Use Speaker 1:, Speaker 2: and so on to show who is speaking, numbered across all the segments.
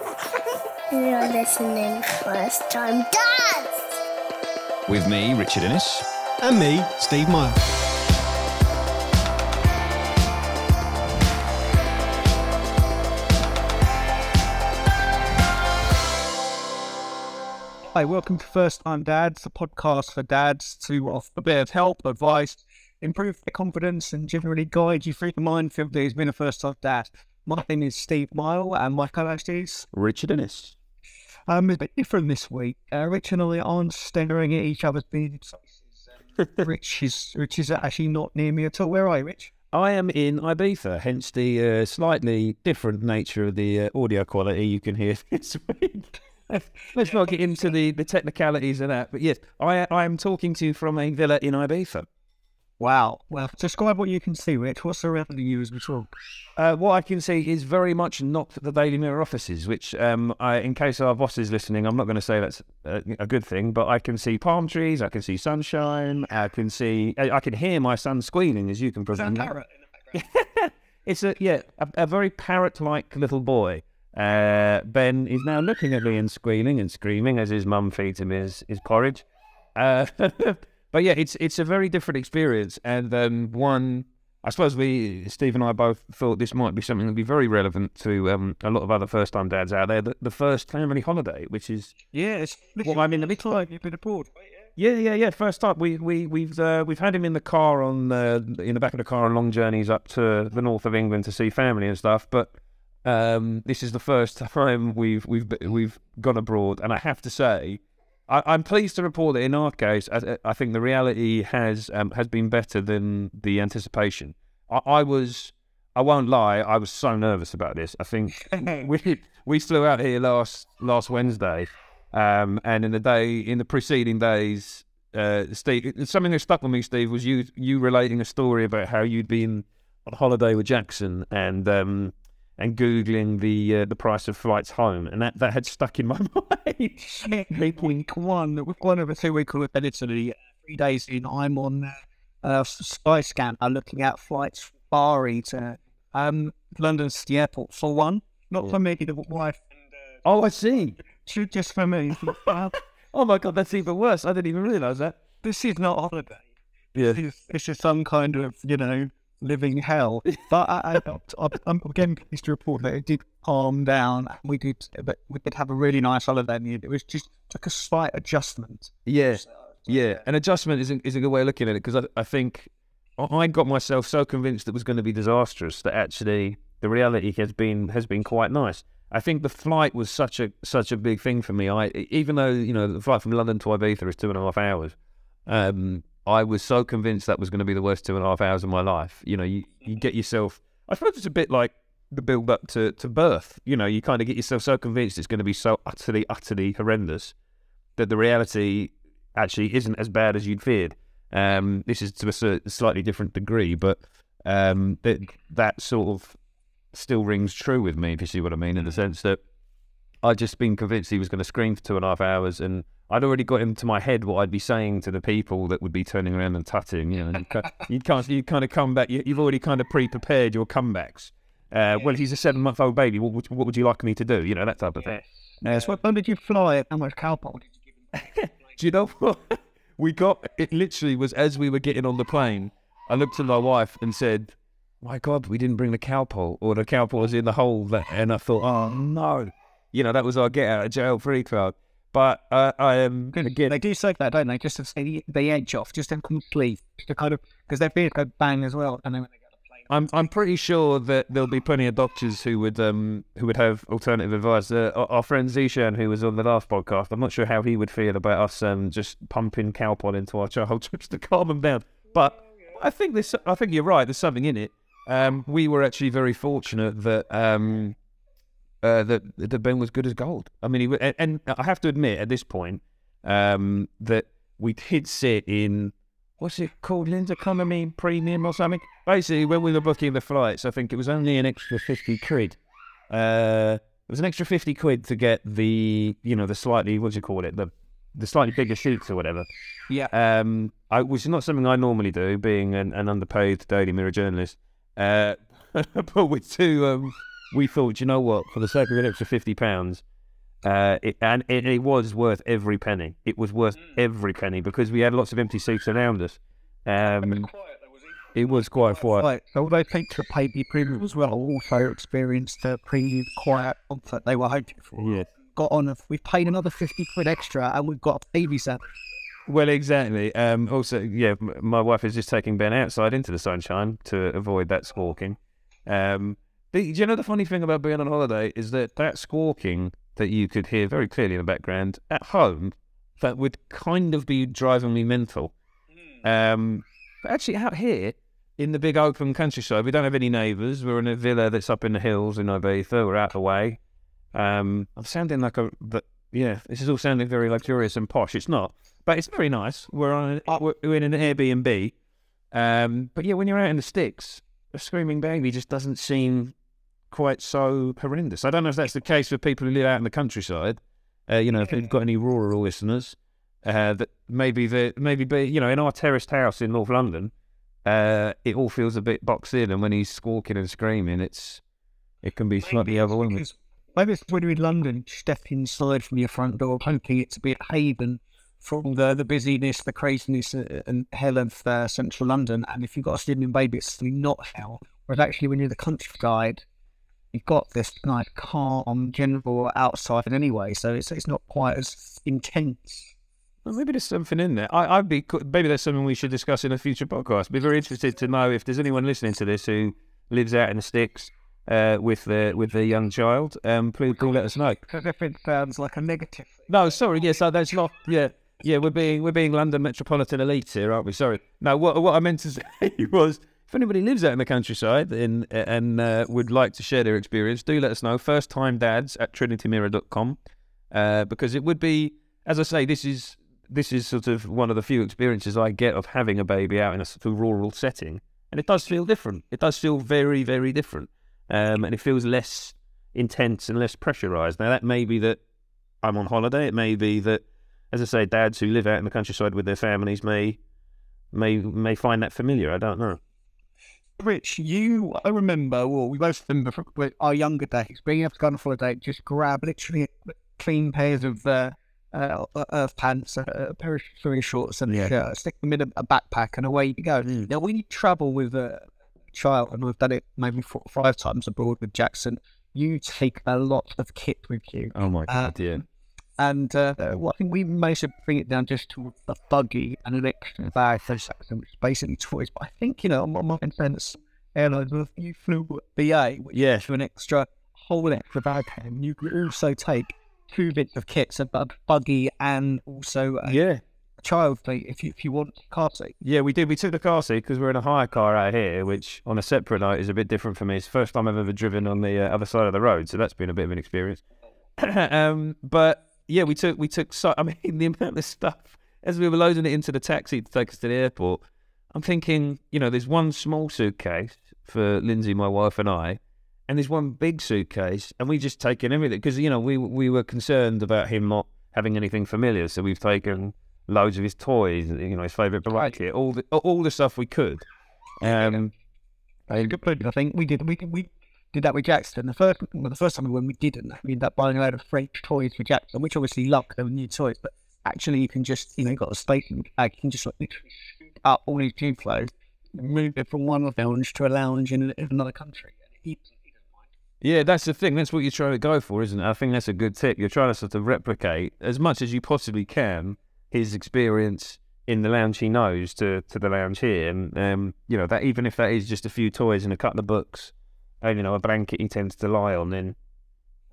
Speaker 1: You're listening first time dads.
Speaker 2: With me, Richard Innes.
Speaker 3: And me, Steve Meyer. Hi, welcome to First Time Dads, the podcast for dads to offer a bit of help, advice, improve their confidence, and generally guide you through the minefield that has been a first time dad. My name is Steve Mile, and my co host is
Speaker 2: Richard Innes.
Speaker 3: um, it's a bit different this week. Uh, Rich and I aren't staring at each other's bearded faces. Um, Rich is Rich is actually not near me at all. Where are you, Rich?
Speaker 2: I am in Ibiza, hence the uh, slightly different nature of the uh, audio quality you can hear this week. Let's not get into the, the technicalities of that. But yes, I, I am talking to you from a villa in Ibiza.
Speaker 3: Wow. Well, describe what you can see, Rich. What's surrounding you as we talk?
Speaker 2: Uh, what I can see is very much not the Daily Mirror offices, which, um, I, in case our boss is listening, I'm not going to say that's a, a good thing, but I can see palm trees, I can see sunshine, I can see, I, I can hear my son squealing, as you can presume. it's a yeah, a, a very parrot-like little boy. Uh, ben is now looking at me and squealing and screaming as his mum feeds him his his porridge. Uh, but yeah, it's it's a very different experience, and um, one I suppose we Steve and I both thought this might be something that'd be very relevant to um, a lot of other first-time dads out there. The, the first family holiday, which is
Speaker 3: Yes.
Speaker 2: Well, I'm in the middle.
Speaker 3: Time you've been abroad.
Speaker 2: yeah, yeah, yeah. First up, we we we've uh, we've had him in the car on uh, in the back of the car on long journeys up to the north of England to see family and stuff. But um, this is the first time we've we've we've gone abroad, and I have to say, I, I'm pleased to report that in our case, I, I think the reality has um, has been better than the anticipation. I, I was. I won't lie. I was so nervous about this. I think we we flew out here last last Wednesday, um, and in the day in the preceding days, uh, Steve, something that stuck with me, Steve, was you you relating a story about how you'd been on holiday with Jackson and um, and googling the uh, the price of flights home, and that, that had stuck in my mind.
Speaker 3: Week one, week one of a two week to Italy. Three days in, I'm on uh, uh, Skyscanner looking at flights from Bari to um, London City Airport for one. Not for me, the wife.
Speaker 2: oh, I see.
Speaker 3: Ju- Just for me. Uh,
Speaker 2: Oh my god, that's even worse. I didn't even realise that.
Speaker 3: this is not a holiday.
Speaker 2: Yeah.
Speaker 3: This is, this is some kind of, you know, living hell. But I, I'm again pleased to report that it did calm down. We did, but we did have a really nice holiday. in the end. It was just took a slight adjustment.
Speaker 2: Yeah, yeah. An adjustment is a, is a good way of looking at it because I, I think I I got myself so convinced it was going to be disastrous that actually the reality has been has been quite nice. I think the flight was such a such a big thing for me. I even though you know the flight from London to Ibiza is two and a half hours. Um, I was so convinced that was going to be the worst two and a half hours of my life. You know, you, you get yourself. I suppose it's a bit like the build up to, to birth. You know, you kind of get yourself so convinced it's going to be so utterly, utterly horrendous that the reality actually isn't as bad as you'd feared. Um, this is to a slightly different degree, but um, that that sort of still rings true with me. If you see what I mean, in the sense that I'd just been convinced he was going to scream for two and a half hours, and I'd already got into my head what I'd be saying to the people that would be turning around and tutting. You know, you can't, you kind of come back. You, you've already kind of pre-prepared your comebacks. Uh, Well, he's a seven-month-old baby. What, would- what would you like me to do? You know that type of thing.
Speaker 3: Uh, so when did you fly? How much Calpol did you give him?
Speaker 2: Do you know what? We got it. Literally was as we were getting on the plane. I looked at my wife and said, "My God, we didn't bring the Calpol, or the Calpol was in the hole." And I thought, "Oh no," you know, that was our get out of jail free card. But uh, I am again.
Speaker 3: They do say that, don't they? Just to say the, edge off, just to complete, to kind of because their beard go bang as well, and then when they get the plane.
Speaker 2: I'm I'm pretty sure that there'll be plenty of doctors who would um who would have alternative advice. Uh, our, our friend Zishan, who was on the last podcast, I'm not sure how he would feel about us um just pumping Calpol into our child just to calm them down. But I think this I think you're right. There's something in it. Um, we were actually very fortunate that um uh, that that Ben was good as gold. I mean, he and, and I have to admit at this point um that we did sit in what's it called, Linda Economy Premium or something. Basically, when we were booking the flights, I think it was only an extra fifty quid. Uh, it was an extra fifty quid to get the, you know, the slightly what do you call it, the the slightly bigger seats or whatever.
Speaker 3: Yeah.
Speaker 2: Um, I, which is not something I normally do, being an, an underpaid Daily Mirror journalist. Uh, but with two um, we thought, you know what, for the sake of an extra fifty pounds, uh, it, and it, it was worth every penny. It was worth every penny because we had lots of empty seats around us. Um, it was quite quiet.
Speaker 3: Right. So although Peter paid the premium as well, also experienced the premium quiet comfort they were hoping for.
Speaker 2: Yeah.
Speaker 3: Got on, a, we've paid another 50 quid extra and we've got a baby set.
Speaker 2: Well, exactly. Um, also, yeah, my wife is just taking Ben outside into the sunshine to avoid that squawking. Um, the, do you know the funny thing about being on holiday is that that squawking that you could hear very clearly in the background at home, that would kind of be driving me mental. Um, but actually, out here in the big open countryside, we don't have any neighbours. We're in a villa that's up in the hills in Ibiza. We're out the way. Um, I'm sounding like a, but yeah, this is all sounding very luxurious and posh. It's not, but it's very nice. We're on, an, we're we're in an Airbnb. Um, but yeah, when you're out in the sticks, a screaming baby just doesn't seem quite so horrendous. I don't know if that's the case for people who live out in the countryside. Uh, you know, if you've got any rural listeners, uh, that maybe the maybe be you know in our terraced house in North London, uh, it all feels a bit boxed in, and when he's squawking and screaming, it's it can be slightly overwhelming.
Speaker 3: Because maybe it's when you're in London, step inside from your front door, hoping it's a bit haven from the, the busyness, the craziness, uh, and hell of uh, central London. And if you've got a sleeping baby, it's not hell. Whereas actually, when you're the countryside, you've got this nice, calm, general outside anyway. So it's, it's not quite as intense.
Speaker 2: Well, maybe there's something in there. I, I'd be maybe there's something we should discuss in a future podcast. I'd Be very interested to know if there's anyone listening to this who lives out in the sticks uh, with their with their young child. Um, please do let us know.
Speaker 3: Because if it sounds like a negative.
Speaker 2: No, sorry, yes, uh, that's not. Yeah, yeah, we're being we're being London metropolitan elites here, aren't we? Sorry. No, what what I meant to say was, if anybody lives out in the countryside and and uh, would like to share their experience, do let us know. First time dads at trinitymirror.com, uh, because it would be, as I say, this is this is sort of one of the few experiences I get of having a baby out in a sort of rural setting, and it does feel different. It does feel very very different, um, and it feels less intense and less pressurized. Now that may be that I'm on holiday. It may be that, as I say, dads who live out in the countryside with their families may may may find that familiar. I don't know.
Speaker 3: Rich, you, I remember, well, we both remember from our younger days, being able to go on a holiday, just grab literally clean pairs of uh, uh, earth pants, a, a pair of swimming shorts, and a
Speaker 2: Yeah.
Speaker 3: shirt, stick them in a, a backpack, and away you go. Now, when you travel with a child, and we've done it maybe four, five times abroad with Jackson, you take a lot of kit with you.
Speaker 2: Oh my
Speaker 3: God,
Speaker 2: yeah.
Speaker 3: And uh, well, I think we managed to bring it down just to a buggy and an extra bag for Saxon, which is basically toys. But I think, you know, on my friend's airlines, you flew BA, which
Speaker 2: Yeah.
Speaker 3: to an extra whole extra bag and you could also take two bits of kits, a buggy and also a
Speaker 2: Yeah.
Speaker 3: child seat if you, if you want a car seat.
Speaker 2: Yeah, we did. We took the car seat because we're in a hire car out here, which on a separate night is a bit different for me. It's the first time I've ever driven on the uh, other side of the road, so that's been a bit of an experience. um, but yeah, we took we took. So, I mean, the amount of stuff as we were loading it into the taxi to take us to the airport. I'm thinking, you know, there's one small suitcase for Lindsay, my wife, and I, and there's one big suitcase, and we just taken everything because you know we we were concerned about him not having anything familiar, so we've taken loads of his toys, you know, his favourite blanket, all the all the stuff we could. Um.
Speaker 3: I think we did. We we did that with Jackson. The first, well, the first time when we didn't, we ended up buying a load of French toys for Jackson, which obviously luck they were new toys, but actually you can just you know you've got a in bag, you can just like literally scoop up all these clothes, and move it from one lounge to a lounge in, another country.
Speaker 2: Yeah, that's the thing. That's what you're trying to go for, isn't it? I think that's a good tip. You're trying to sort of replicate as much as you possibly can his experience in the lounge he knows to, to the lounge here, and um, you know that even if that is just a few toys and a couple of books, you know a blanket he tends to lie on, then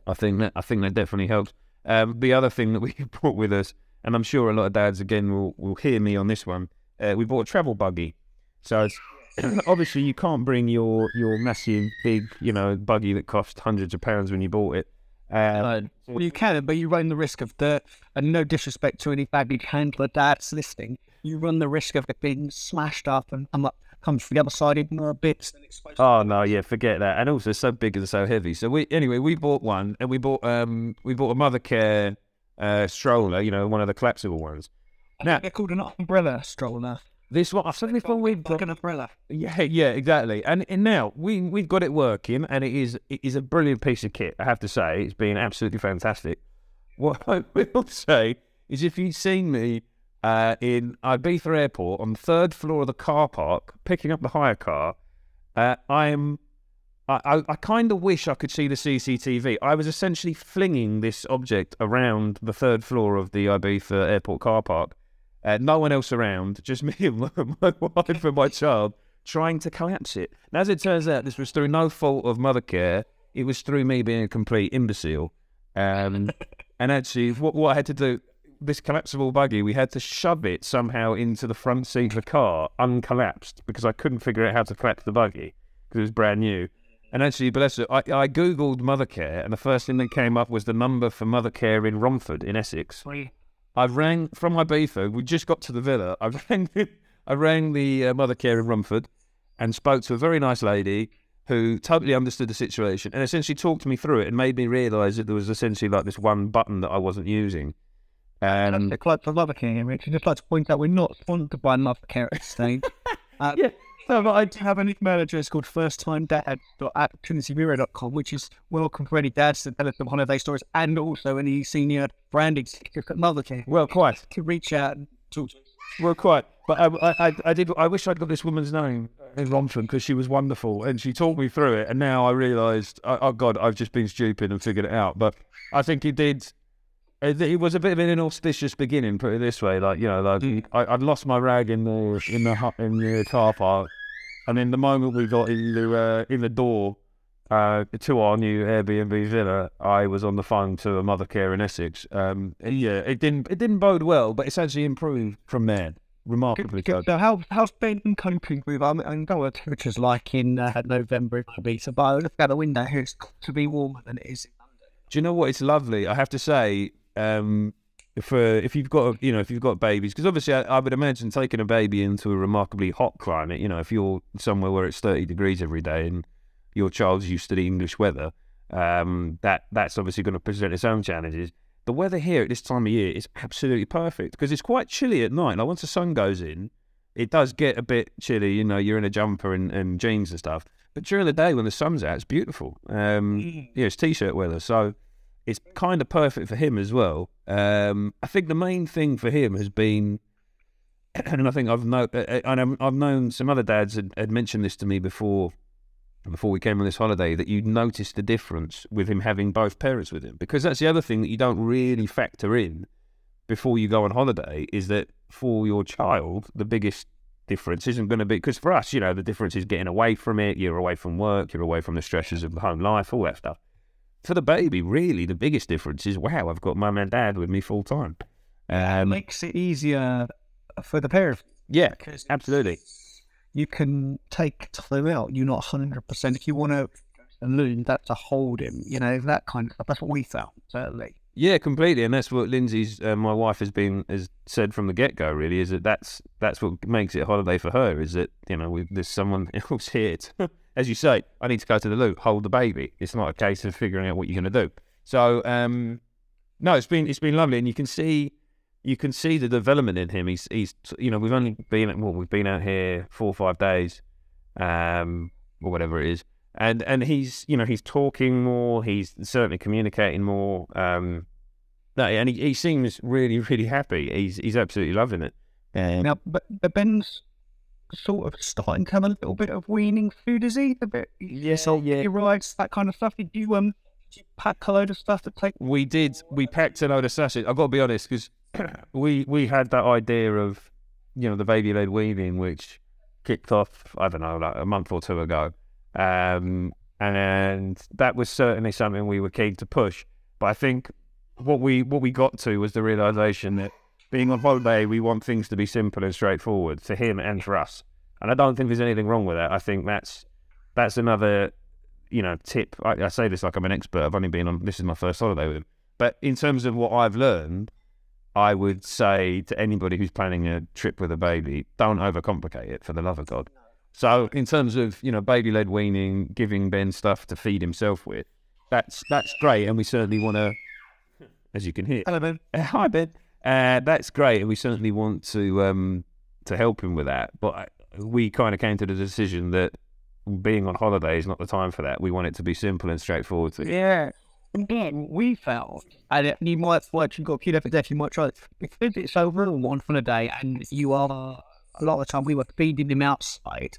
Speaker 2: I think that I think that definitely helps. Um, the other thing that we brought with us, and I'm sure a lot of dads again will, will hear me on this one, uh, we bought a travel buggy. So obviously you can't bring your your massive big you know buggy that cost hundreds of pounds when you bought it. Uh,
Speaker 3: Well, you can, but you run the risk of the, and no disrespect to any baggage handler dads listening, you run the risk of it being smashed up and, and like, comes from the other side in more bits than it's supposed to.
Speaker 2: Oh no, yeah, forget that. And also, it's so big and so heavy. So we anyway, we bought one, and we bought um we bought a Mothercare uh stroller, you know, one of the collapsible ones.
Speaker 3: I
Speaker 2: Now-
Speaker 3: they're called an umbrella stroller.
Speaker 2: This one, I've said before, we've got
Speaker 3: an umbrella.
Speaker 2: Yeah, yeah, exactly. And and now we we've got it working, and it is it is a brilliant piece of kit. I have to say, it's been absolutely fantastic. What I will say is, if you'd seen me uh, in Ibiza Airport on the third floor of the car park picking up the hire car, uh, I'm. I, I, I kind of wish I could see the CCTV. I was essentially flinging this object around the third floor of the Ibiza airport car park. Uh, no one else around, just me and my, my wife and my child trying to collapse it. And as it turns out, this was through no fault of Mothercare. It was through me being a complete imbecile. Um, and actually, what, what I had to do, this collapsible buggy, we had to shove it somehow into the front seat of the car, uncollapsed, because I couldn't figure out how to collapse the buggy because it was brand new. And actually, bless it, I, I googled Mothercare, and the first thing that came up was the number for Mothercare in Romford in Essex. I rang from my Ibiza. We just got to the villa. I rang, I rang the uh, Mothercare in Romford, and spoke to a very nice lady who totally understood the situation and essentially talked me through it and made me realise that there was essentially like this one button that I wasn't using.
Speaker 3: And
Speaker 2: Um,
Speaker 3: the club for Mothercare, Rich. I'd just like to point out we're not sponsored by Mothercare at stage. Uh,
Speaker 2: Yeah.
Speaker 3: No, but I do have an email address called firsttimedad at trinitymirror.com, which is welcome for any dads to tell us some holiday stories and also any senior brand executive at Mothercare
Speaker 2: well, quite.
Speaker 3: to reach out and talk to us.
Speaker 2: Well, quite. But I, I, I- I did. I wish I'd got this woman's name in Romford because she was wonderful and she talked me through it. And now I realised, oh, oh God, I've just been stupid and figured it out. But I think he did. It, it was a bit of an inauspicious beginning, put it this way. Like you know, like I, I'd lost my rag in the in the in the car park, and then the moment we got in the uh, in the door uh, to our new Airbnb villa, I was on the phone to a Mothercare in Essex. Um, yeah, it didn't it didn't bode well, but it's actually improved from there remarkably. So
Speaker 3: how, how's Ben coping with, um, I know what temperature's like in uh, November in Ibiza, but I look out the window here, it's got to be warmer than it is in London.
Speaker 2: Do you know what? It's lovely. I have to say, um, for if you've got you know if you've got babies, because obviously I, I would imagine taking a baby into a remarkably hot climate. You know, if you're somewhere where it's thirty degrees every day and your child's used to the English weather, um, that that's obviously going to present its own challenges. The weather here at this time of year is absolutely perfect because it's quite chilly at night. Like once the sun goes in, it does get a bit chilly. You know, you're in a jumper and, and jeans and stuff. But during the day when the sun's out, it's beautiful. Um, yeah, it's t-shirt weather, so it's kind of perfect for him as well. Um, I think the main thing for him has been, and I think I've known, and I'm- I've known some other dads had, had mentioned this to me before, before we came on this holiday, that you notice the difference with him having both parents with him, because that's the other thing that you don't really factor in before you go on holiday is that for your child, the biggest difference isn't going to be because for us, you know, the difference is getting away from it. You're away from work. You're away from the stresses of home life, all that stuff. For the baby, really, the biggest difference is wow, I've got mum and dad with me full time.
Speaker 3: It
Speaker 2: Um,
Speaker 3: makes it easier for the parents.
Speaker 2: yeah, absolutely.
Speaker 3: You can take time out. You're not 100%. If you want to learn that to hold him, you know, that kind of stuff. That's what we found, certainly.
Speaker 2: Yeah, completely, and that's what Lindsay's, uh, my wife, has been has said from the get go. Really, is that that's that's what makes it a holiday for her. Is that you know we, there's someone else here. To, as you say, I need to go to the loo, hold the baby. It's not a case of figuring out what you're going to do. So, um, no, it's been it's been lovely, and you can see you can see the development in him. He's he's you know we've only been well we've been out here four or five days, um, or whatever it is, and and he's you know he's talking more. He's certainly communicating more. Um, no, and he, he seems really really happy. He's he's absolutely loving it. Um,
Speaker 3: Now, but, but Ben's sort of starting to have a little bit of weaning food, is he? A bit,
Speaker 2: Yeah,
Speaker 3: so
Speaker 2: yeah.
Speaker 3: He rides that kind of stuff. Did you um, did you pack a load of stuff to take?
Speaker 2: we did. We packed a load of sachets. I've got to be honest because we we had that idea of you know the baby led weaning, which kicked off I don't know like a month or two ago, um, and that was certainly something we were keen to push. But I think what we what we got to was the realization that being on holiday, we want things to be simple and straightforward for him and for us. And I don't think there's anything wrong with that. I think that's that's another you know tip. I, I say this like I'm an expert. I've only been on this is my first holiday with him. But in terms of what I've learned, I would say to anybody who's planning a trip with a baby, don't overcomplicate it for the love of God. So in terms of you know baby led weaning, giving Ben stuff to feed himself with, that's that's great, and we certainly want to, as you can hear,
Speaker 3: Hello, Ben.
Speaker 2: uh, hi Ben. Uh, that's great, and we certainly want to, um, to help him with that. But I, we kind of came to the decision that being on holiday is not the time for that. We want it to be simple and straightforward. To
Speaker 3: Yeah. Again, we felt, and you might, once you've got a kid every day, you might try it. Because it's over on holiday and you are, a lot of the time, we were feeding him outside.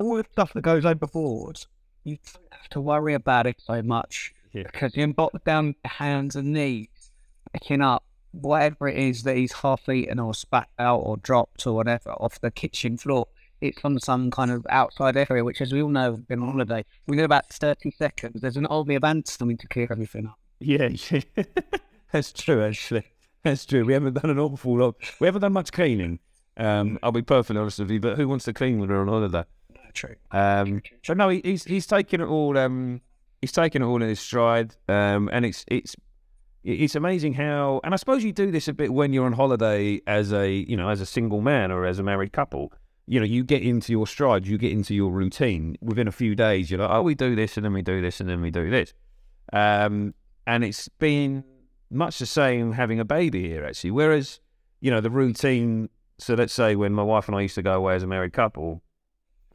Speaker 3: All the stuff that goes overboard, you don't have to worry about it so much.
Speaker 2: Yeah.
Speaker 3: Because you're got down hands and knees, picking up whatever it is that he's half eaten or spat out or dropped or whatever off the kitchen floor. It's on some kind of outside area, which, as we all know, has been on holiday. We know about 30 seconds. There's an army of ants coming to clear everything up.
Speaker 2: Yeah, yeah. that's true. Actually, that's true. We haven't done an awful lot. We haven't done much cleaning. Um, I'll be perfectly honest with you. But who wants to clean when they're on holiday?
Speaker 3: True.
Speaker 2: Um, so no, he, he's he's taking it all. Um, he's taking it all in his stride. Um, and it's it's it's amazing how. And I suppose you do this a bit when you're on holiday as a you know as a single man or as a married couple. You know, you get into your stride, you get into your routine. Within a few days, you're like, oh, we do this, and then we do this, and then we do this. Um, and it's been much the same having a baby here, actually. Whereas, you know, the routine. So let's say when my wife and I used to go away as a married couple,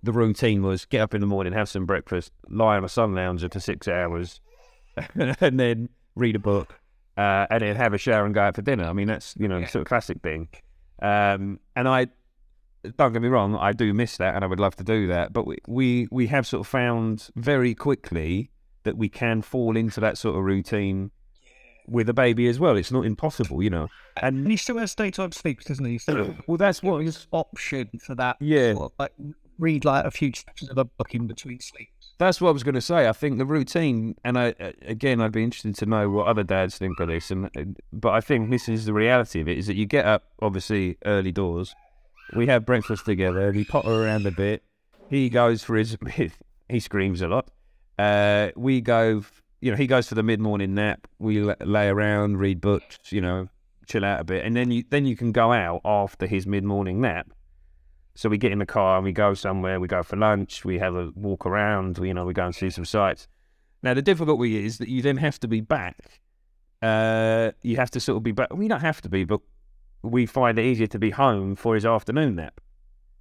Speaker 2: the routine was get up in the morning, have some breakfast, lie on a sun lounger for six hours, and then read a book, uh, and then have a shower and go out for dinner. I mean, that's you know sort of classic thing. Um, and I don't get me wrong, I do miss that, and I would love to do that. But we we, we have sort of found very quickly that we can fall into that sort of routine with a baby as well. It's not impossible, you know.
Speaker 3: And he still has daytime sleeps, doesn't he? So
Speaker 2: Well, that's what is
Speaker 3: option for that.
Speaker 2: Yeah.
Speaker 3: sort of, like read like a few chapters of a book in between sleeps.
Speaker 2: That's what I was going to say. I think the routine, and I uh, again, I'd be interested to know what other dads think of this. And but I think this is the reality of it: is that you get up obviously early doors, we have breakfast together, we potter around a bit. He goes for his, he screams a lot. Uh, we go, you know, he goes for the mid morning nap. We la- lay around, read books, you know, chill out a bit, and then you then you can go out after his mid morning nap. So we get in the car and we go somewhere. We go for lunch. We have a walk around. We, you know, we go and see some sights. Now the difficulty is that you then have to be back. Uh, you have to sort of be back. We don't have to be, but we find it easier to be home for his afternoon nap.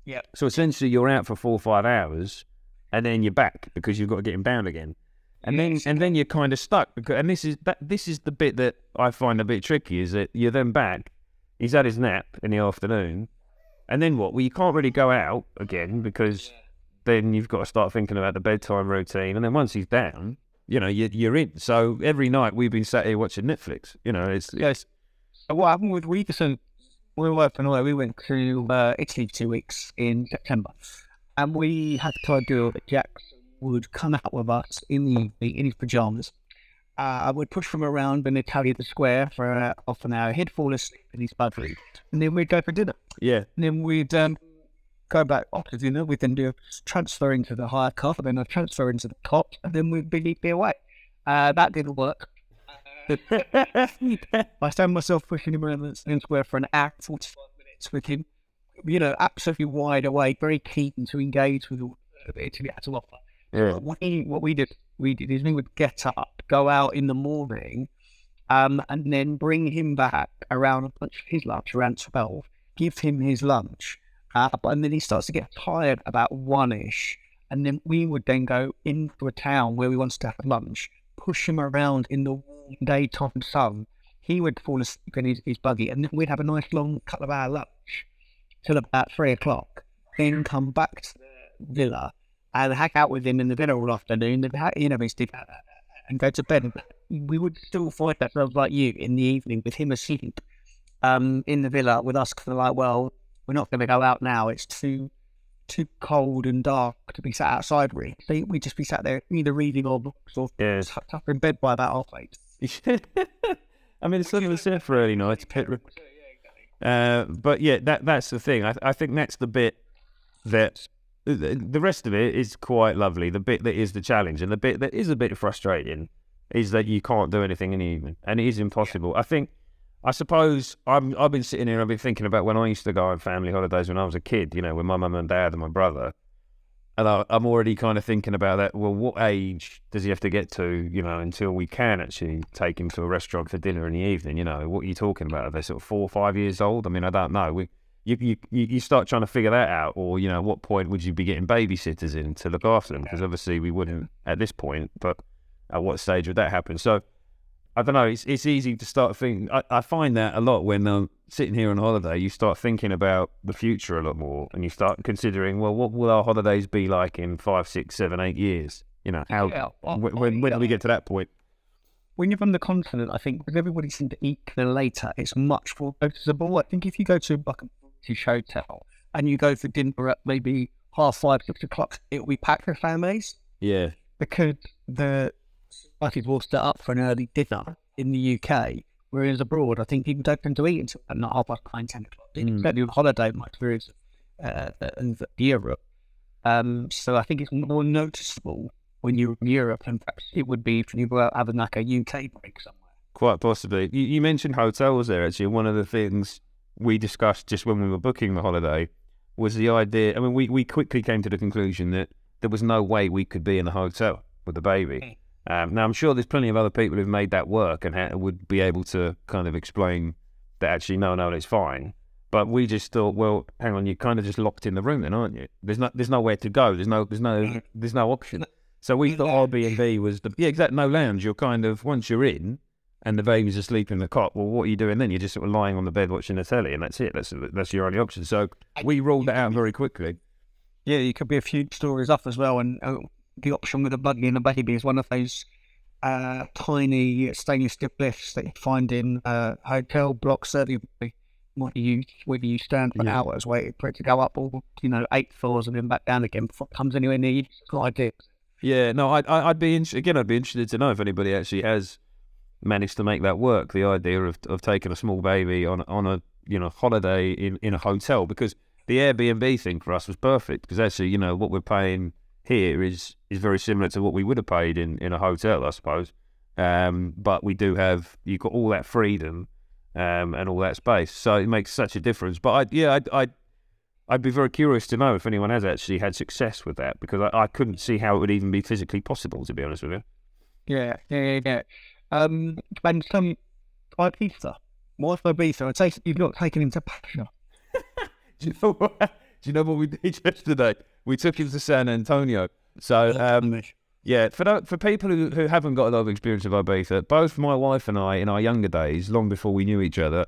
Speaker 3: Yeah.
Speaker 2: So essentially, you're out for four or five hours, and then you're back because you've got to get him bound again. And then and then you're kind of stuck because and this is that this is the bit that I find a bit tricky is that you're then back. He's had his nap in the afternoon, and then what? Well, you can't really go out again because then you've got to start thinking about the bedtime routine. And then once he's down, you know, you, you're in. So every night we've been sat here watching Netflix. You know, it's
Speaker 3: Yes. So what happened with Weaverson? We were working away. We went to uh, Italy for two weeks in September, and we had to do that Jackson would come out with us in the evening in his pajamas. Uh, I would push him around in Italia the square for uh, half an hour. He'd fall asleep in his bedroom, and then we'd go for dinner.
Speaker 2: Yeah,
Speaker 3: And then we'd um, go back after dinner. We'd then do a transfer into the hire car, and then a transfer into the cot, and then we'd be, be away. Uh, that didn't work. I found myself pushing him around the Square for an hour, 45 minutes with him, you know, absolutely wide awake, very keen to engage with all Italy had to offer.
Speaker 2: yeah,
Speaker 3: What we, what we did, we did is we would get up, go out in the morning, um, and then bring him back around his lunch around 12, give him his lunch, uh, and then he starts to get tired about one ish. And then we would then go into a town where we wanted to have lunch, push him around in the warm daytime sun. He would fall asleep in his, his buggy, and then we'd have a nice long couple of hour lunch till about three o'clock. Then come back to the villa and hang out with him in the villa all afternoon, you know, uh, and go to bed. We would still find ourselves like you in the evening with him asleep um, in the villa with us kind of like, well, we're not going to go out now. It's too too cold and dark to be sat outside. Really, so we'd just be sat there either reading or books or
Speaker 2: yeah.
Speaker 3: tucked up in bed by about half eight.
Speaker 2: I mean, it's not even set for early nights. Pit, uh, but yeah, that that's the thing. I I think that's the bit that the, the rest of it is quite lovely. The bit that is the challenge, and the bit that is a bit frustrating, is that you can't do anything in the evening, and it is impossible. I think. I suppose I'm, I've been sitting here. I've been thinking about when I used to go on family holidays when I was a kid. You know, with my mum and dad and my brother. And I, I'm already kind of thinking about that. Well, what age does he have to get to, you know, until we can actually take him to a restaurant for dinner in the evening? You know, what are you talking about? Are they sort of four or five years old? I mean, I don't know. We you, you you start trying to figure that out, or you know, at what point would you be getting babysitters in to look after them? Because obviously we wouldn't at this point, but at what stage would that happen? So I don't know. It's it's easy to start thinking. I, I find that a lot when I'm sitting here on holiday. You start thinking about the future a lot more, and you start considering, well, what will our holidays be like in five, six, seven, eight years? You know, how
Speaker 3: Yeah, well,
Speaker 2: when when, when do we get to that point?
Speaker 3: when you're on the continent, I think with everybody seems to eat kind of later, it's much more noticeable. I think if you go to like a British hotel and you go for dinner at maybe half five, six o'clock, it'll be packed with families
Speaker 2: Yeah,
Speaker 3: because the societies will set up for an early dinner in the UK. Whereas abroad, I think people don't tend to eat until about half past nine, ten o'clock.
Speaker 2: Mm.
Speaker 3: Certainly on holiday, my experience uh, in Europe. Um, so I think it's more noticeable when you're in Europe, and perhaps it would be if you were having like a UK break somewhere.
Speaker 2: quite possibly. You, you mentioned hotels there. Actually, one of the things we discussed just when we were booking the holiday was the idea. I mean, we we quickly came to the conclusion that there was no way we could be in a hotel with a baby. Um, now, I'm sure there's plenty of other people who've made that work and ha- would be able to kind of explain that actually, no, no, it's fine. But we just thought, well, hang on, you're kind of just locked in the room, then, aren't you? There's no, there's nowhere to go. There's no, there's no, there's no option. So we thought Airbnb was the yeah, exact no lounge. You're kind of once you're in, and the baby's asleep in the cot. Well, what are you doing then? You're just sort of lying on the bed watching the telly, and that's it. That's that's your only option. So we ruled that out very quickly.
Speaker 3: Yeah, you could be a few stories up as well. And uh, the option with a buggy and a baby is one of those uh, tiny stainless steel lifts that you find in uh, hotel blocks. Certainly, what you whether you stand for
Speaker 2: Yeah.
Speaker 3: hours waiting for it to go up all you know eight floors and then back down again before it comes anywhere near you. It's got idea.
Speaker 2: Yeah, no, I'd I'd be in, again. I'd be interested to know if anybody actually has managed to make that work. The idea of of taking a small baby on on a you know holiday in in a hotel because the Airbnb thing for us was perfect because actually you know what we're paying here is is very similar to what we would have paid in in a hotel, I suppose. Um, but we do have you've got all that freedom um, and all that space, so it makes such a difference. But I yeah I I. I'd be very curious to know if anyone has actually had success with that because I, I couldn't see how it would even be physically possible, to be honest with you.
Speaker 3: Yeah, yeah, yeah. Um, and some Ibiza. For Ibiza? I take you've not taken him to Pacha.
Speaker 2: Do you know what? Do you know what we did yesterday? We took him to San Antonio. So um, yeah, for tho- for people who, who haven't got a lot of experience of Ibiza, both my wife and I, in our younger days, long before we knew each other,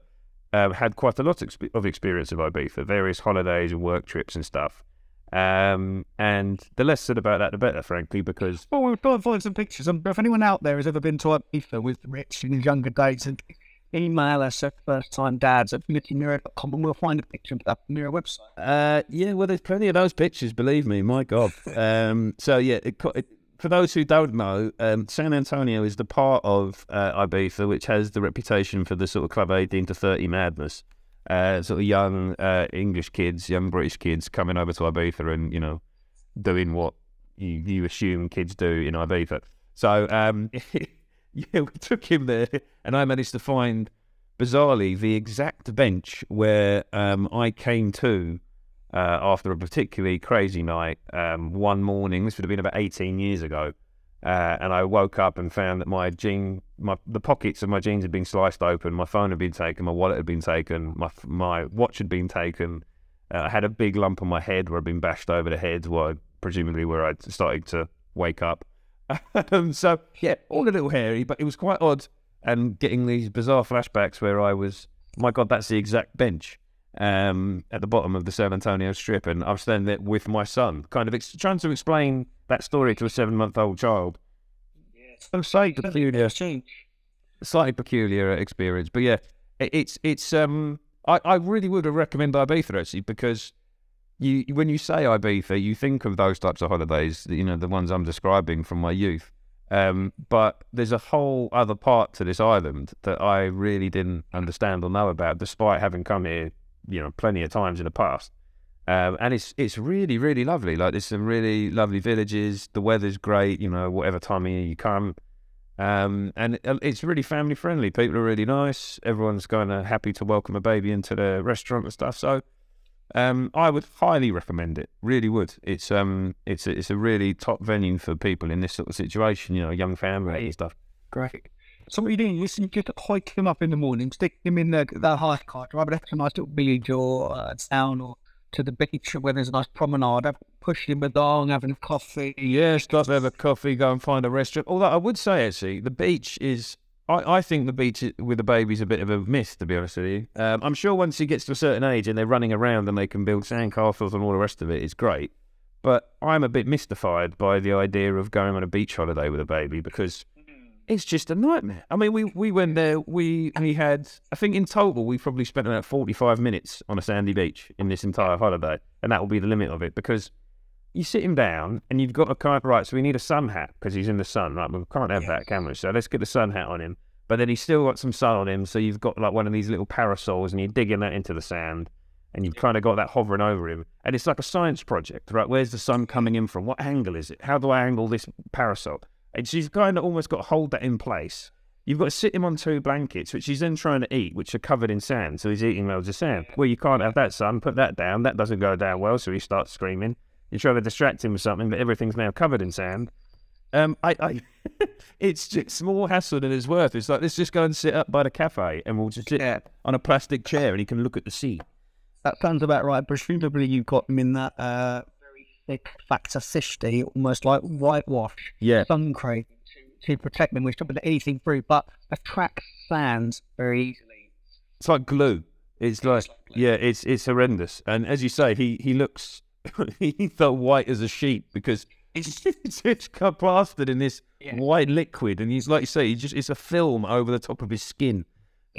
Speaker 2: um, had quite a lot of experience of Ibiza, various holidays and work trips and stuff. Um, and the less said about that, the better, frankly, because
Speaker 3: Well, we'll try and find some pictures. Um, if anyone out there has ever been to Ibiza with Rich in his younger days, and email us at firsttimedads at mirror.com and we'll find a picture of that Mirror website.
Speaker 2: Uh, yeah, well, there's plenty of those pictures. Believe me, my God. Um, so yeah, it, it, for those who don't know, um, San Antonio is the part of uh, Ibiza which has the reputation for the sort of club 18 to 30 madness. Uh, sort of young uh, English kids, young British kids coming over to Ibiza and you know doing what you, you assume kids do in Ibiza. So um, yeah, we took him there, and I managed to find bizarrely the exact bench where um, I came to uh, after a particularly crazy night um, one morning. This would have been about 18 years ago. Uh, and I woke up and found that my jean, my the pockets of my jeans had been sliced open. My phone had been taken. My wallet had been taken. My my watch had been taken. Uh, I had a big lump on my head where I'd been bashed over the head, where I, presumably where I'd started to wake up. um, so yeah, all a little hairy, but it was quite odd. And getting these bizarre flashbacks where I was, my God, that's the exact bench um, at the bottom of the San Antonio Strip, and I was standing there with my son, kind of ex- trying to explain that story to a seven-month-old child.
Speaker 3: So say peculiar.
Speaker 2: Slightly peculiar experience, but yeah, it, it's it's um, I, I really would recommend Ibiza actually because you when you say Ibiza, you think of those types of holidays, you know, the ones I'm describing from my youth. Um, but there's a whole other part to this island that I really didn't understand or know about, despite having come here, you know, plenty of times in the past. Um, and it's it's really really lovely. Like there's some really lovely villages. The weather's great. You know, whatever time of year you come, um, and it's really family friendly. People are really nice. Everyone's kind of happy to welcome a baby into the restaurant and stuff. So, um, I would highly recommend it. Really would. It's um, it's a, it's a really top venue for people in this sort of situation. You know, young family and stuff.
Speaker 3: Great. So what you do, you listen, you get to hike him up in the morning, stick him in the, the hike car, drive it to a nice little village or uh, town or to the beach where there's a nice promenade, have- push him along, having a coffee.
Speaker 2: Yeah, stop, have a coffee, go and find a restaurant. Although I would say, actually, the beach is. I, I think the beach with the baby's a bit of a myth, to be honest with you. Um, I'm sure once he gets to a certain age and they're running around and they can build sandcastles and all the rest of it, it's great. But I'm a bit mystified by the idea of going on a beach holiday with a baby because it's just a nightmare. I mean, we, we went there, we, we had, I think in total, we probably spent about 45 minutes on a sandy beach in this entire holiday. And that will be the limit of it because you sit him down and you've got a kind of right. So we need a sun hat because he's in the sun, right? We can't have that, can we? So let's get the sun hat on him. But then he's still got some sun on him, so you've got like one of these little parasols, and you're digging that into the sand, and you've kind of got that hovering over him, and it's like a science project, right? Where's the sun coming in from? What angle is it? How do I angle this parasol? And she's kind of almost got to hold that in place. You've got to sit him on two blankets, which he's then trying to eat, which are covered in sand, so he's eating loads of sand. Well, you can't have that, son. Put that down. That doesn't go down well, so he starts screaming. You're trying to distract him with something, but everything's now covered in sand. Um, I, I it's just more hassle than it's worth. It's like let's just go and sit up by the cafe, and we'll just sit
Speaker 3: Yeah.
Speaker 2: on a plastic chair, and he can look at the sea.
Speaker 3: That sounds about right. Presumably, you've got him in that uh, very thick factor 50, almost like whitewash,
Speaker 2: Yeah,
Speaker 3: sun cream to, to protect them, which doesn't let anything through, but attracts sand very easily.
Speaker 2: it's like glue. It's like yeah, it's it's horrendous. And as you say, he he looks he felt white as a sheet because it's it's, it's plastered in this
Speaker 3: Yeah.
Speaker 2: white liquid, and he's like you say, he just it's a film over the top of his skin.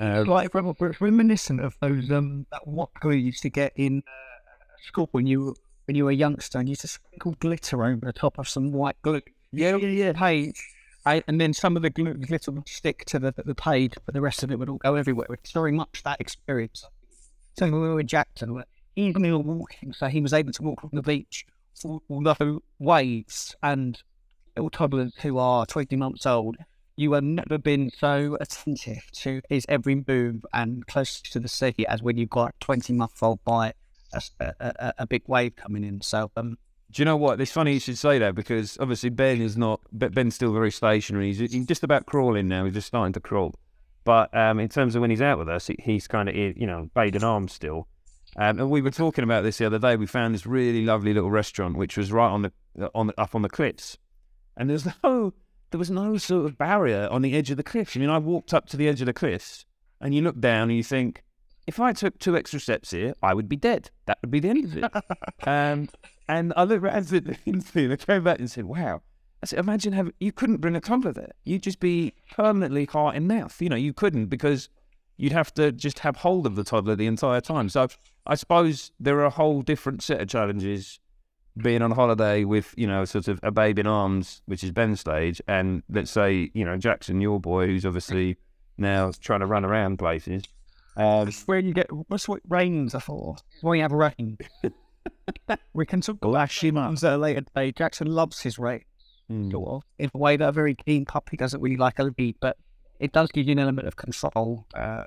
Speaker 2: Uh,
Speaker 3: It's like it's reminiscent of those um that what glue you used to get in uh, school when you were when you were a youngster and you used to sprinkle glitter over the top of some white glue.
Speaker 2: yeah, yeah, yeah.
Speaker 3: Page, I, and then some of the glue glitter would stick to the, the page, but the rest of it would all go everywhere. It's very much that experience. So we were in Jackson, even were walking, so he was able to walk on the beach, although waves and little toddlers who are 20 months old, you have never been so attentive to his every move and close to the sea as when you've got 20 month old by a big wave coming in. So, um,
Speaker 2: Do you know what? It's funny you should say that because obviously Ben is not. Ben's still very stationary. He's, he's just about crawling now. He's just starting to crawl. But um, in terms of when he's out with us, he, he's kind of you know bated arms still. Um, and we were talking about this the other day. We found this really lovely little restaurant which was right on the on the, up on the cliffs, and there's no there was no sort of barrier on the edge of the cliffs. I mean, I walked up to the edge of the cliffs, and you look down and you think, if I took two extra steps here, I would be dead. That would be the end of it. um, and I looked around at the and I came back and said, wow. I said, imagine having, you couldn't bring a toddler there. You'd just be permanently heart in mouth. You know, you couldn't because you'd have to just have hold of the toddler the entire time. So I suppose there are a whole different set of challenges being on holiday with, you know, sort of a babe in arms, which is Ben's stage, and let's say, you know, Jackson, your boy, who's obviously now trying to run around places. Um,
Speaker 3: where you get what's what reins are for? Where you have rain. we can talk
Speaker 2: him up.
Speaker 3: at a later date. Jackson loves his rain,
Speaker 2: mm.
Speaker 3: in a way that a very keen puppy doesn't really like a lead, but it does give you an element of control uh,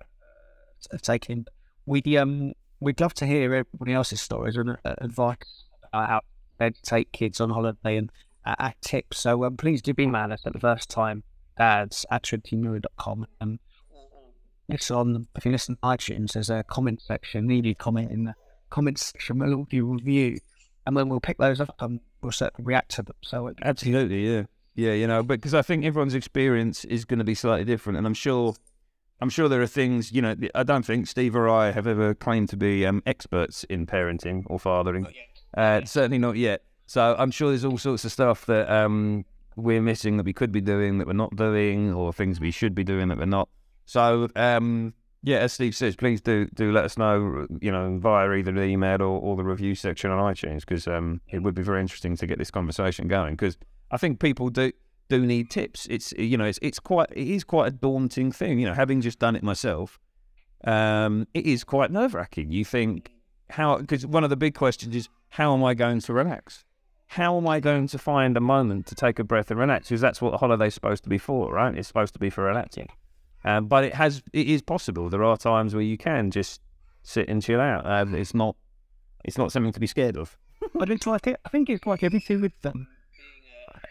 Speaker 3: of taking. We um we'd love to hear everybody else's stories and uh, advice about how they take kids on holiday and uh, tips. So um, please do email us at the first time dads at trinitymirror.com and it's on if you listen to iTunes there's a comment section leave your comment in the comment section we'll review and then we'll pick those up and we'll certainly react to them so
Speaker 2: Absolutely, yeah, yeah. You know, because I think everyone's experience is going to be slightly different, and I'm sure, I'm sure there are things. You know, I don't think Steve or I have ever claimed to be um, experts in parenting or fathering. Uh, certainly not yet. So I'm sure there's all sorts of stuff that um, we're missing that we could be doing that we're not doing, or things we should be doing that we're not. So um, yeah, as Steve says, please do do let us know. You know, via either the email or, or the review section on iTunes, because um, it would be very interesting to get this conversation going. Because I think people do do need tips. It's you know, it's it's quite it is quite a daunting thing. You know, having just done it myself, um, it is quite nerve wracking. You think how because one of the big questions is how am I going to relax? How am I going to find a moment to take a breath and relax? Because that's what a holiday's supposed to be for, right? It's supposed to be for relaxing. Um, but it has it is possible. There are times where you can just sit and chill out. Um, it's not it's not something to be scared of.
Speaker 3: but it's like I think it's like everything with them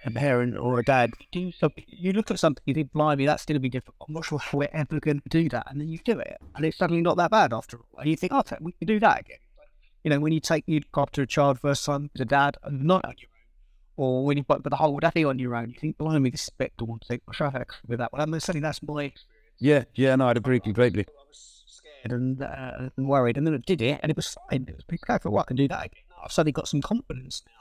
Speaker 3: a parent or a dad, you do something, you look at something, you think, blimey, that's going to be difficult. I'm not sure how we're ever going to do that. And then you do it. And it's suddenly not that bad after all. And you think, oh, we can do that again. You know, when you take, you look after a child first time as a dad and not on your own, or when you've got the whole day on your own, you think, blimey, this is a bit daunting. I should have with that one. And certainly that's my experience.
Speaker 2: Yeah, yeah, no, I'd agree completely.
Speaker 3: I was scared and, uh, and worried, and then I did it, and it was fine. It was pretty clever. Well, I can do that again. I've suddenly got some confidence now.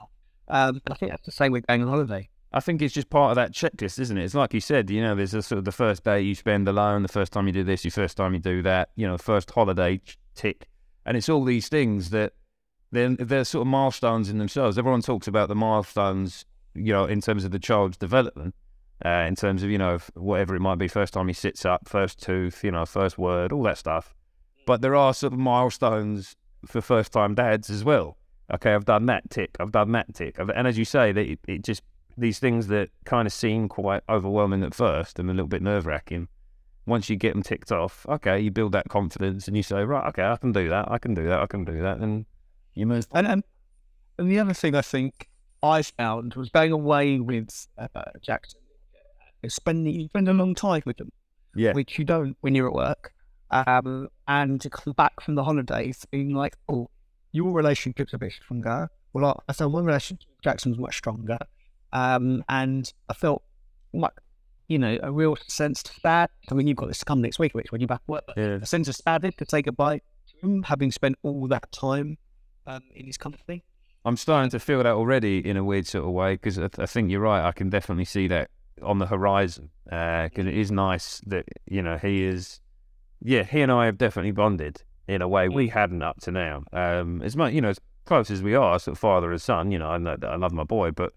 Speaker 3: Um, I think that's the same with going on holiday.
Speaker 2: I think it's just part of that checklist, isn't it? It's like you said, you know, there's a sort of the first day you spend alone, the first time you do this, your first time you do that, you know, first holiday tick, and it's all these things that they're, they're sort of milestones in themselves. Everyone talks about the milestones, you know, in terms of the child's development, uh, in terms of you know whatever it might be, first time he sits up, first tooth, you know, first word, all that stuff. But there are sort of milestones for first time dads as well. Okay, I've done that tick, I've done that tick, and as you say, that it, it just these things that kind of seem quite overwhelming at first and a little bit nerve wracking. Once you get them ticked off, okay, you build that confidence and you say, right, okay, I can do that, I can do that, I can do that, and you move.
Speaker 3: And, and and the other thing I think I found was going away with uh, Jackson, is spending you spend a long time with them,
Speaker 2: Yeah.
Speaker 3: which you don't when you're at work. Um, and to come back from the holidays being like, oh, your relationship's a bit stronger. Well, I, I felt my relationship with Jackson was much stronger. Um, and I felt like, you know, a real sense of sad. I mean, you've got this to come next week, which when you're back work,
Speaker 2: Yeah.
Speaker 3: a sense of sadness to say goodbye to him, having spent all that time um, in his company.
Speaker 2: I'm starting to feel that already in a weird sort of way because I, th- I think you're right. I can definitely see that on the horizon because it is nice that you know he is. Yeah, he and I have definitely bonded in a way we hadn't up to now. Um, as much you know, as close as we are, sort of father and son. You know, I know I love my boy, but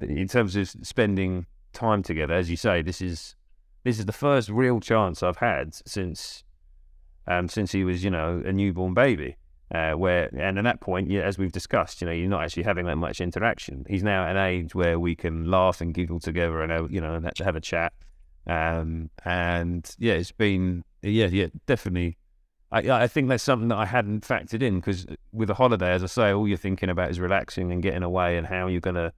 Speaker 2: in terms of spending time together, as you say, this is this is the first real chance I've had since um, since he was you know a newborn baby uh, where and at that point, yeah, as we've discussed, you know, you're not actually having that much interaction. He's now at an age where we can laugh and giggle together and you know and have a chat. Um, and yeah, it's been yeah, yeah, definitely. I I think that's something that I hadn't factored in because with a holiday, as I say, all you're thinking about is relaxing and getting away and how you're gonna,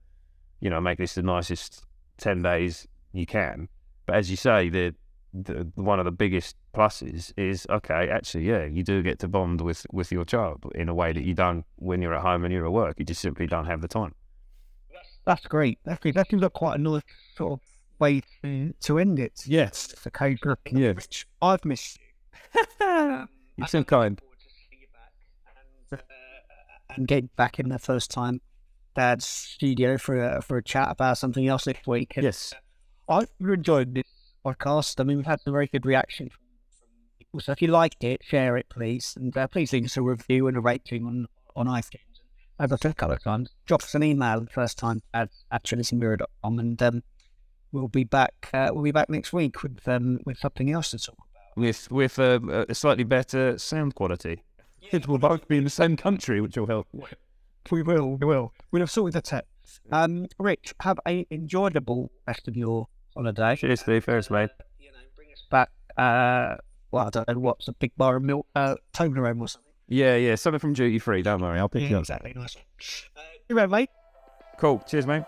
Speaker 2: you know, make this the nicest ten days you can. But as you say, the the, one of the biggest pluses is okay. Actually, yeah, you do get to bond with with your child in a way that you don't when you're at home and you're at work. You just simply don't have the time.
Speaker 3: That's great. That's great. That seems like quite another sort of way to, to end it.
Speaker 2: Yes,
Speaker 3: It's a code looking
Speaker 2: Yeah.
Speaker 3: Rich, I've missed you.
Speaker 2: you're so kind.
Speaker 3: and, uh, and get back in the first time dad's studio for a, for a chat about something else next week. And
Speaker 2: Yes,
Speaker 3: I really enjoyed this podcast. I mean, we've had some very good reaction from, from people. So if you liked it, share it, please. And uh, please leave us a review and a rating on, on iTunes. As I've said a couple of times, drop us an email the first time at, at trinitymirror.com and um, we'll be back uh, we'll be back next week with um, with something else to talk about.
Speaker 2: With with a, a slightly better sound quality. It will both be in the same country, which will help.
Speaker 3: We will, we will. We'll have sorted the tech. Um, Rich, have a enjoyable rest of your holiday.
Speaker 2: Cheers, Steve. First, mate.
Speaker 3: You know, bring us back. Uh, well, I don't know what's a big bar of milk, uh, Toblerone or something.
Speaker 2: Yeah, yeah. Something from duty free. Don't worry, I'll pick you up.
Speaker 3: exactly. Nice one. Uh, you ready, mate?
Speaker 2: Cool. Cheers, mate.